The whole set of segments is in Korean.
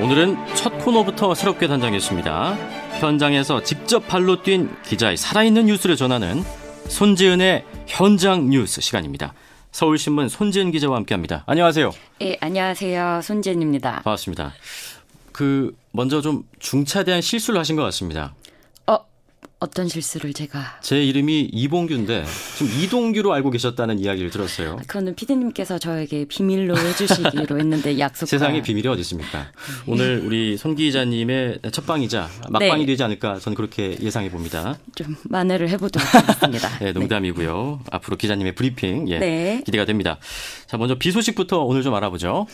오늘은 첫 코너부터 새롭게 단장했습니다. 현장에서 직접 발로 뛴 기자의 살아있는 뉴스를 전하는 손지은의 현장 뉴스 시간입니다. 서울신문 손지은 기자와 함께합니다. 안녕하세요. 예, 안녕하세요. 손지은입니다. 반갑습니다. 그 먼저 좀 중차대한 실수를 하신 것 같습니다. 어떤 실수를 제가 제 이름이 이봉규인데 지금 이동규로 알고 계셨다는 이야기를 들었어요. 그거는 피디님께서 저에게 비밀로 해주시기로 했는데 약속. 세상에 비밀이 어디 있습니까? 네. 오늘 우리 손 기자님의 첫 방이자 막방이 네. 되지 않을까 저는 그렇게 예상해 봅니다. 좀 만회를 해보도록 하겠습니다. 네, 농담이고요. 네. 앞으로 기자님의 브리핑 예, 네. 기대가 됩니다. 자, 먼저 비 소식부터 오늘 좀 알아보죠.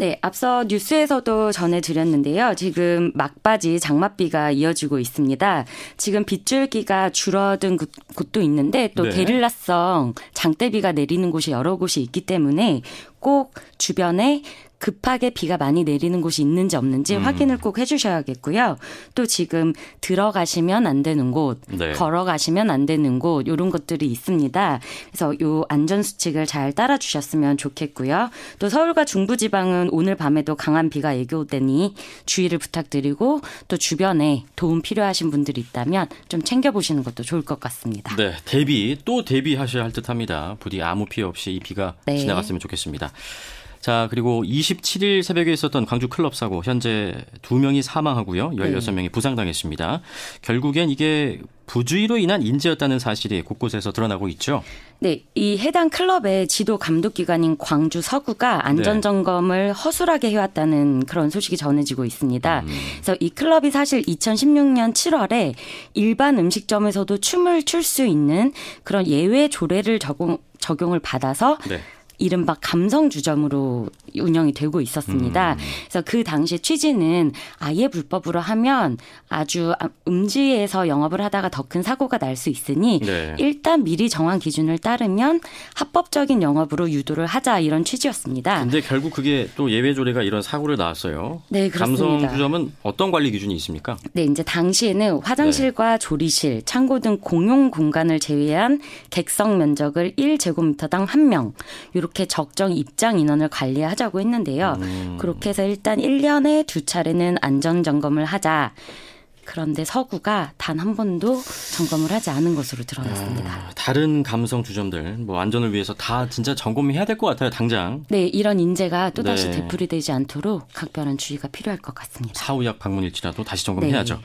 네, 앞서 뉴스에서도 전해드렸는데요. 지금 막바지 장맛비가 이어지고 있습니다. 지금 빗줄기가 줄어든 곳 도 있는데 또 네. 게릴라성 장대비가 내리는 곳이 여러 곳이 있기 때문에 꼭 주변에 급하게 비가 많이 내리는 곳이 있는지 없는지 음. 확인을 꼭 해주셔야겠고요. 또 지금 들어가시면 안 되는 곳, 네. 걸어가시면 안 되는 곳 이런 것들이 있습니다. 그래서 요 안전 수칙을 잘 따라주셨으면 좋겠고요. 또 서울과 중부지방은 오늘 밤에도 강한 비가 예고되니 주의를 부탁드리고 또 주변에 도움 필요하신 분들이 있다면 좀 챙겨보시는 것도 좋을 것 같습니다. 네, 대비 또 대비하셔야 할 듯합니다. 부디 아무 피해 없이 이 비가 네. 지나갔으면 좋겠습니다. 자, 그리고 27일 새벽에 있었던 광주 클럽 사고 현재 2명이 사망하고요. 16명이 네. 부상당했습니다. 결국엔 이게 부주의로 인한 인재였다는 사실이 곳곳에서 드러나고 있죠. 네, 이 해당 클럽의 지도 감독 기관인 광주 서구가 안전 점검을 네. 허술하게 해왔다는 그런 소식이 전해지고 있습니다. 음. 그래서 이 클럽이 사실 2016년 7월에 일반 음식점에서도 춤을 출 수 있는 그런 예외 조례를 적용 적용을 받아서 네. 이른바 감성 주점으로 운영이 되고 있었습니다. 음. 그래서 그 당시 취지는 아예 불법으로 하면 아주 음지에서 영업을 하다가 더 큰 사고가 날 수 있으니 네. 일단 미리 정한 기준을 따르면 합법적인 영업으로 유도를 하자 이런 취지였습니다. 근데 결국 그게 또 예외 조례가 이런 사고를 낳았어요. 네, 그렇습니다. 감성 주점은 어떤 관리 기준이 있습니까? 네, 이제 당시에는 화장실과 네. 조리실, 창고 등 공용 공간을 제외한 객석 면적을 1제곱미터당 1명 이렇게 적정 입장 인원을 관리하자 하자고 했는데요. 음. 그렇게 해서 일단 1년에 두 차례는 안전 점검을 하자. 그런데 서구가 단 한 번도 점검을 하지 않은 것으로 드러났습니다. 아, 다른 감성 주점들 뭐 안전을 위해서 다 진짜 점검 해야 될 것 같아요, 당장. 네, 이런 인재가 또다시 네. 되풀이되지 않도록 각별한 주의가 필요할 것 같습니다. 사후약 방문일지라도 다시 점검해야죠. 네.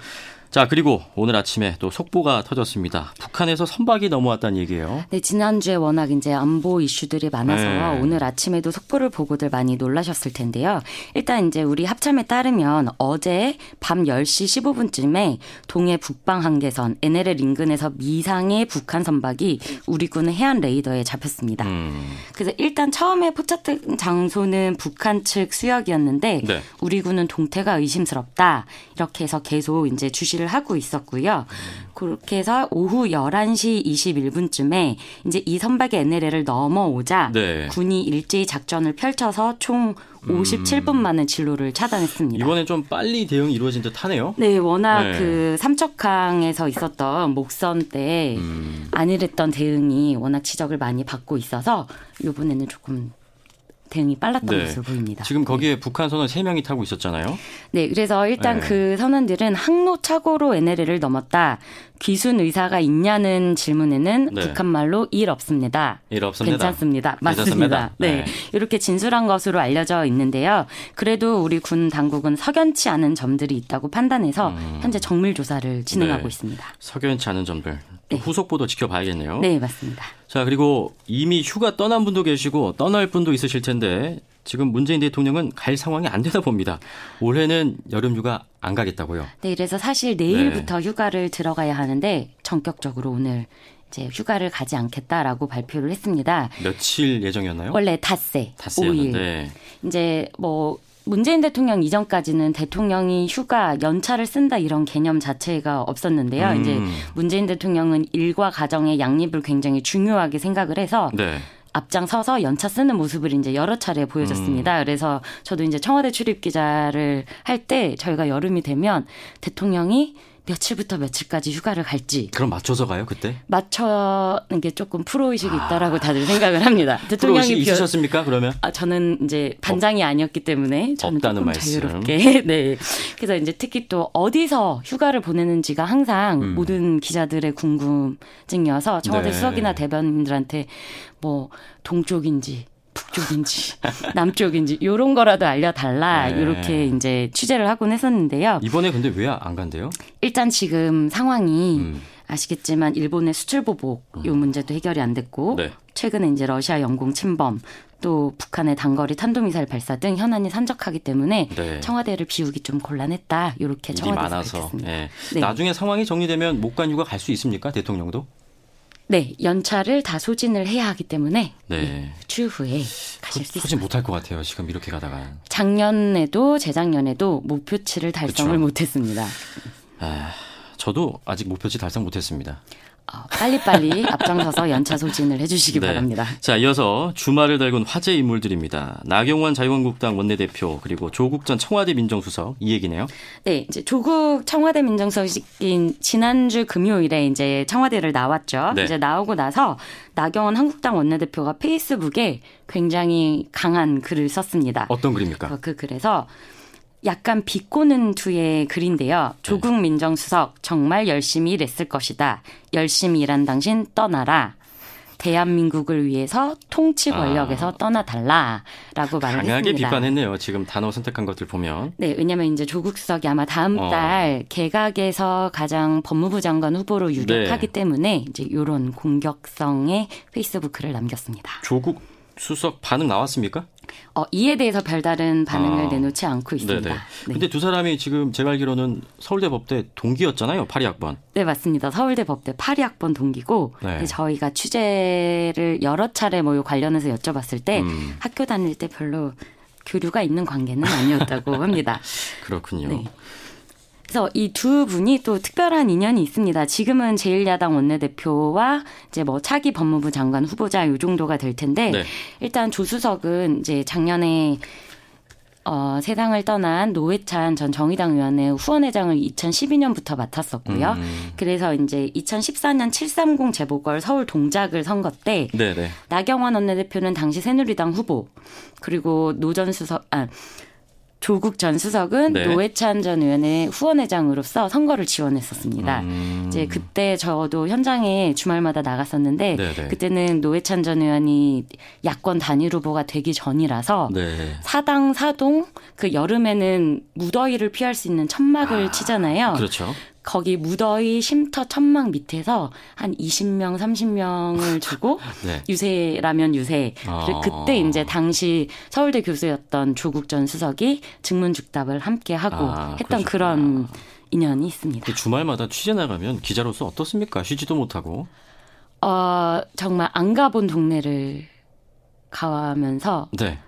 자, 그리고 오늘 아침에 또 속보가 터졌습니다. 북한에서 선박이 넘어왔다는 얘기예요. 네, 지난주에 워낙 이제 안보 이슈들이 많아서 네. 오늘 아침에도 속보를 보고들 많이 놀라셨을 텐데요. 일단 이제 우리 합참에 따르면 어제 밤 10시 15분쯤에 동해 북방 한계선 NLL 인근에서 미상의 북한 선박이 우리 군 해안 레이더에 잡혔습니다. 음. 그래서 일단 처음에 포착된 장소는 북한 측 수역이었는데 네. 우리 군은 동태가 의심스럽다. 이렇게 해서 계속 이제 주시를 준비를 하고 있었고요. 그렇게 해서 오후 11시 21분쯤에 이제 이 선박의 NLL을 넘어오자 네. 군이 일제히 작전을 펼쳐서 총 57분 음. 만에 진로를 차단했습니다. 이번엔 좀 빨리 대응이 이루어진 듯 하네요. 네, 워낙 네. 그 삼척항에서 있었던 목선 때 음. 안일했던 대응이 워낙 지적을 많이 받고 있어서 이번에는 조금 대응이 빨랐던 네. 것으로 보입니다. 지금 거기에 네. 북한 선원 3명이 타고 있었잖아요. 네, 그래서 일단 네. 그 선원들은 항로 착오로 NLL을 넘었다. 귀순 의사가 있냐는 질문에는 네. 북한 말로 일 없습니다. 일 없습니다. 괜찮습니다. 맞습니다. 네. 네. 이렇게 진술한 것으로 알려져 있는데요. 그래도 우리 군 당국은 석연치 않은 점들이 있다고 판단해서 음. 현재 정밀 조사를 진행하고 네. 있습니다. 석연치 않은 점들. 네. 후속 보도 지켜봐야겠네요. 네, 맞습니다. 자, 그리고 이미 휴가 떠난 분도 계시고 떠날 분도 있으실 텐데 지금 문재인 대통령은 갈 상황이 안 되나 봅니다. 올해는 여름 휴가 안 가겠다고요. 네, 그래서 사실 내일부터 네. 휴가를 들어가야 하는데 전격적으로 오늘 이제 휴가를 가지 않겠다라고 발표를 했습니다. 며칠 예정이었나요? 원래 닷새, 닷새 5일. 이제 뭐 문재인 대통령 이전까지는 대통령이 휴가 연차를 쓴다 이런 개념 자체가 없었는데요. 음. 이제 문재인 대통령은 일과 가정의 양립을 굉장히 중요하게 생각을 해서 네. 앞장서서 연차 쓰는 모습을 이제 여러 차례 보여줬습니다. 음. 그래서 저도 이제 청와대 출입 기자를 할 때 저희가 여름이 되면 대통령이 며칠부터 며칠까지 휴가를 갈지. 그럼 맞춰서 가요 그때? 맞춰는 게 조금 프로 의식이 아. 있다라고 다들 생각을 합니다. 대통령이 프로 있으셨습니까 그러면? 아, 저는 이제 반장이 어, 아니었기 때문에 저는 조금 말씀. 자유롭게. 네. 그래서 이제 특히 또 어디서 휴가를 보내는지가 항상 음. 모든 기자들의 궁금증이어서 청와대 네. 수석이나 대변인들한테 뭐 동쪽인지 북쪽인지 남쪽인지 요런 거라도 알려달라 네. 이렇게 이제 취재를 하곤 했었는데요. 이번에 근데 왜 안 간대요? 일단 지금 상황이 음. 아시겠지만 일본의 수출 보복 요 음. 문제도 해결이 안 됐고 네. 최근에 이제 러시아 영공 침범 또 북한의 단거리 탄도미사일 발사 등 현안이 산적하기 때문에 네. 청와대를 비우기 좀 곤란했다. 이렇게 청와대에서 많아서. 네. 네. 나중에 상황이 정리되면 목간 휴가 갈 수 있습니까? 대통령도? 네, 연차를 다 소진을 해야 하기 때문에 네. 네, 추후에 가실 소, 수 있습니다. 소진 못할 것 같아요. 지금 이렇게 가다가. 작년에도 재작년에도 목표치를 달성을 그쵸. 못했습니다. 아, 저도 아직 목표치 달성 못했습니다. 어, 빨리빨리 앞장서서 연차 소진을 해주시기 네. 바랍니다. 자, 이어서 주말을 달군 화제 인물들입니다. 나경원 자유한국당 원내대표 그리고 조국 전 청와대 민정수석 이 얘기네요. 네, 이제 조국 청와대 민정수석인 지난주 금요일에 이제 청와대를 나왔죠. 네. 이제 나오고 나서 나경원 한국당 원내대표가 페이스북에 굉장히 강한 글을 썼습니다. 어떤 글입니까? 그 글에서 약간 비꼬는 투의 글인데요. 네. 조국 민정수석 정말 열심히 일했을 것이다. 열심히 일한 당신 떠나라. 대한민국을 위해서 통치 권력에서 아. 떠나달라라고 말을 강하게 했습니다. 강하게 비판했네요. 지금 단어 선택한 것들 보면. 네, 왜냐하면 이제 조국 수석이 아마 다음 어. 달 개각에서 가장 법무부 장관 후보로 유력하기 네. 때문에 이제 이런 공격성의 페이스북 글을 남겼습니다. 조국 수석 반응 나왔습니까? 어, 이에 대해서 별다른 반응을 아, 내놓지 않고 있습니다. 네네. 네. 근데 두 사람이 지금 제가 알기로는 서울대 법대 동기였잖아요. 82학번. 네, 맞습니다. 서울대 법대 82학번 동기고 네. 저희가 취재를 여러 차례 뭐 관련해서 여쭤봤을 때 음. 학교 다닐 때 별로 교류가 있는 관계는 아니었다고 합니다. 그렇군요. 네. 그래서 이 두 분이 또 특별한 인연이 있습니다. 지금은 제1야당 원내대표와 이제 뭐 차기 법무부 장관 후보자 요 정도가 될 텐데 네. 일단 조 수석은 이제 작년에 어, 세상을 떠난 노회찬 전 정의당 의원의 후원회장을 2012년부터 맡았었고요. 음. 그래서 이제 2014년 730 재보궐 서울 동작을 선거 때 네네. 나경원 원내대표는 당시 새누리당 후보 그리고 노 전 수석 아 조국 전 수석은 네. 노회찬 전 의원의 후원회장으로서 선거를 지원했었습니다. 음. 이제 그때 저도 현장에 주말마다 나갔었는데 네네. 네. 그때는 노회찬 전 의원이 야권 단일 후보가 되기 전이라서 네. 사당 사동 그 여름에는 무더위를 피할 수 있는 천막을 아, 치잖아요. 그렇죠. 거기 무더위 쉼터 천막 밑에서 한 20명, 30명을 주고 네. 유세라면 유세. 아. 그때 이제 당시 서울대 교수였던 조국 전 수석이 증문즉답을 함께 하고 아, 했던 그러셨구나. 그런 인연이 있습니다. 주말마다 취재 나가면 기자로서 어떻습니까? 쉬지도 못하고. 어, 정말 안 가본 동네를 가면서 네.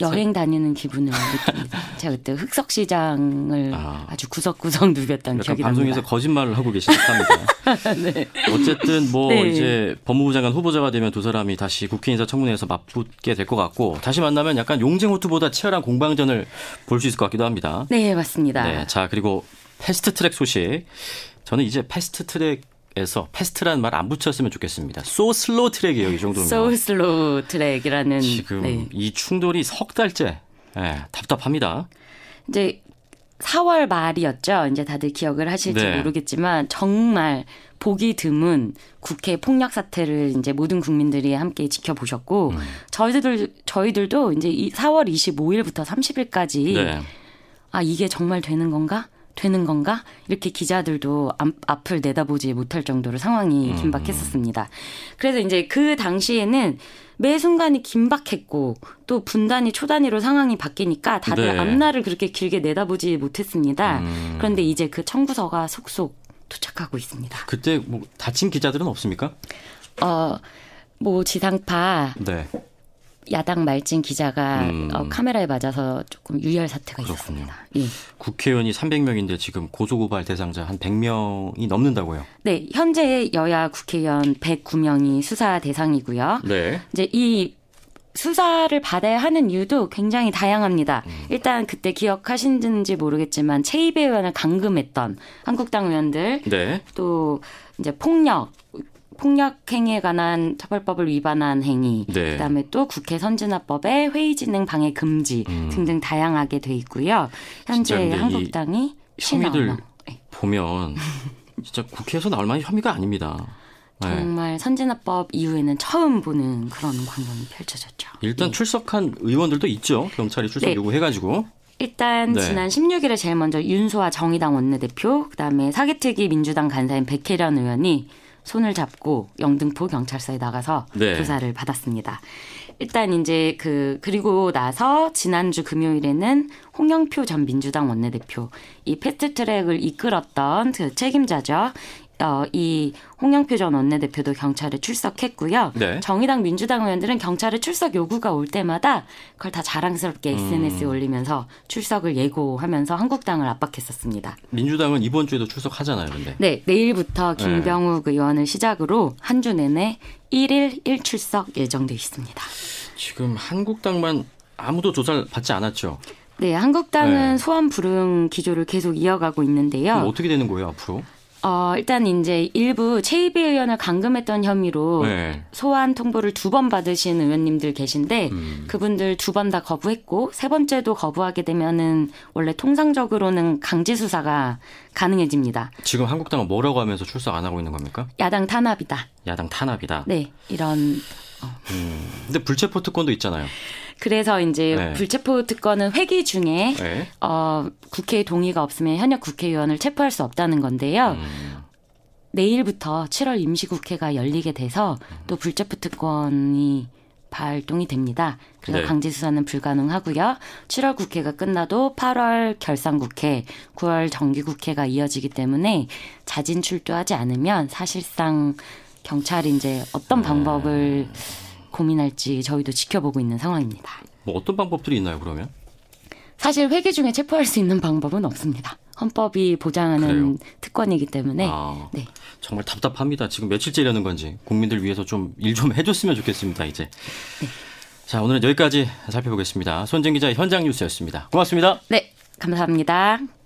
여행 다니는 기분을 느낍니다. 제가 그때 흑석시장을 아. 주 구석구석 누볐던 기억이 방송에서 납니다. 거짓말을 하고 계신 듯합니다. 네. 어쨌든 뭐 네. 이제 법무부 장관 후보자가 되면 두 사람이 다시 국회 인사청문회에서 맞붙게 될 것 같고 다시 만나면 약간 용쟁호투보다 치열한 공방전을 볼 수 있을 것 같기도 합니다. 네, 맞습니다. 네, 자 그리고 패스트트랙 소식. 저는 이제 패스트트랙 에서 fast라는 말 안 붙였으면 좋겠습니다. so slow track이에요, 이 정도면. 소 slow track이라는 지금 네. 이 충돌이 석 달째 네, 답답합니다. 이제 4월 말이었죠. 이제 다들 기억을 하실지 네. 모르겠지만 정말 보기 드문 국회 폭력 사태를 이제 모든 국민들이 함께 지켜보셨고 음. 저희들 저희들도 이제 4월 25일부터 30일까지 네. 아 이게 정말 되는 건가? 되는 건가? 이렇게 기자들도 앞을 내다보지 못할 정도로 상황이 음. 긴박했었습니다. 그래서 이제 그 당시에는 매 순간이 긴박했고 또 분단위 초단위로 상황이 바뀌니까 다들 네. 앞날을 그렇게 길게 내다보지 못했습니다. 음. 그런데 이제 그 청구서가 속속 도착하고 있습니다. 그때 뭐 다친 기자들은 없습니까? 어, 뭐 지상파 네. 야당 말진 기자가 음. 어, 카메라에 맞아서 조금 유혈 사태가 그렇군요. 있었습니다. 예. 국회의원이 300명인데 지금 고소고발 대상자 한 100명이 넘는다고요? 네, 현재 여야 국회의원 109명이 수사 대상이고요. 네. 이제 이 수사를 받아야 하는 이유도 굉장히 다양합니다. 음. 일단 그때 기억하시는지 모르겠지만 체이배 의원을 감금했던 한국당 의원들 네. 또 이제 폭력 폭력 행위에 관한 처벌법을 위반한 행위, 네. 그다음에 또 국회 선진화법에 회의 진행 방해 금지 음. 등등 다양하게 돼 있고요. 현재 한국당이 혐의들 네. 보면 진짜 국회에서 나올 만한 혐의가 아닙니다. 네. 정말 네. 선진화법 이후에는 처음 보는 그런 광경이 펼쳐졌죠. 일단 네. 출석한 의원들도 있죠. 경찰이 출석 네. 요구해가지고. 일단 네. 지난 16일에 제일 먼저 윤소아 정의당 원내대표, 그다음에 사기특위 민주당 간사인 백혜련 의원이 손을 잡고 영등포 경찰서에 나가서 네. 조사를 받았습니다. 일단 이제 그 그리고 나서 지난주 금요일에는 홍영표 전 민주당 원내대표 이 패스트트랙을 이끌었던 그 책임자죠. 어, 이 홍영표 전 원내대표도 경찰에 출석했고요. 네. 정의당 민주당 의원들은 경찰에 출석 요구가 올 때마다 그걸 다 자랑스럽게 SNS에 음. 올리면서 출석을 예고하면서 한국당을 압박했었습니다. 민주당은 이번 주에도 출석하잖아요, 근데. 네, 내일부터 네. 김병욱 네. 의원을 시작으로 한 주 내내 1일 1출석 예정돼 있습니다. 지금 한국당만 아무도 조사를 받지 않았죠. 네, 한국당은 네. 소환 불응 기조를 계속 이어가고 있는데요. 어떻게 되는 거예요, 앞으로? 어, 일단 이제 일부 최이비 의원을 감금했던 혐의로 네. 소환 통보를 두 번 받으신 의원님들 계신데 음. 그분들 두 번 다 거부했고 세 번째도 거부하게 되면은 원래 통상적으로는 강제 수사가 가능해집니다. 지금 한국당은 뭐라고 하면서 출석 안 하고 있는 겁니까? 야당 탄압이다. 야당 탄압이다. 네, 이런. 어. 음. 근데 불체포 특권도 있잖아요. 그래서 이제 네. 불체포 특권은 회기 중에 네. 어, 국회 동의가 없으면 현역 국회의원을 체포할 수 없다는 건데요. 음. 내일부터 7월 임시국회가 열리게 돼서 또 불체포 특권이 발동이 됩니다. 그래서 네. 강제 수사는 불가능하고요. 7월 국회가 끝나도 8월 결산 국회, 9월 정기 국회가 이어지기 때문에 자진 출두하지 않으면 사실상 경찰이 이제 어떤 네. 방법을 고민할지 저희도 지켜보고 있는 상황입니다. 뭐 어떤 방법들이 있나요, 그러면? 사실 회계 중에 체포할 수 있는 방법은 없습니다. 헌법이 보장하는 그래요? 특권이기 때문에 아, 네. 정말 답답합니다. 지금 며칠째 이러는 건지 국민들 위해서 좀 일좀 좀 해줬으면 좋겠습니다. 이제. 네. 자 오늘은 여기까지 살펴보겠습니다. 손진 기자 의 현장 뉴스였습니다. 고맙습니다. 네, 감사합니다.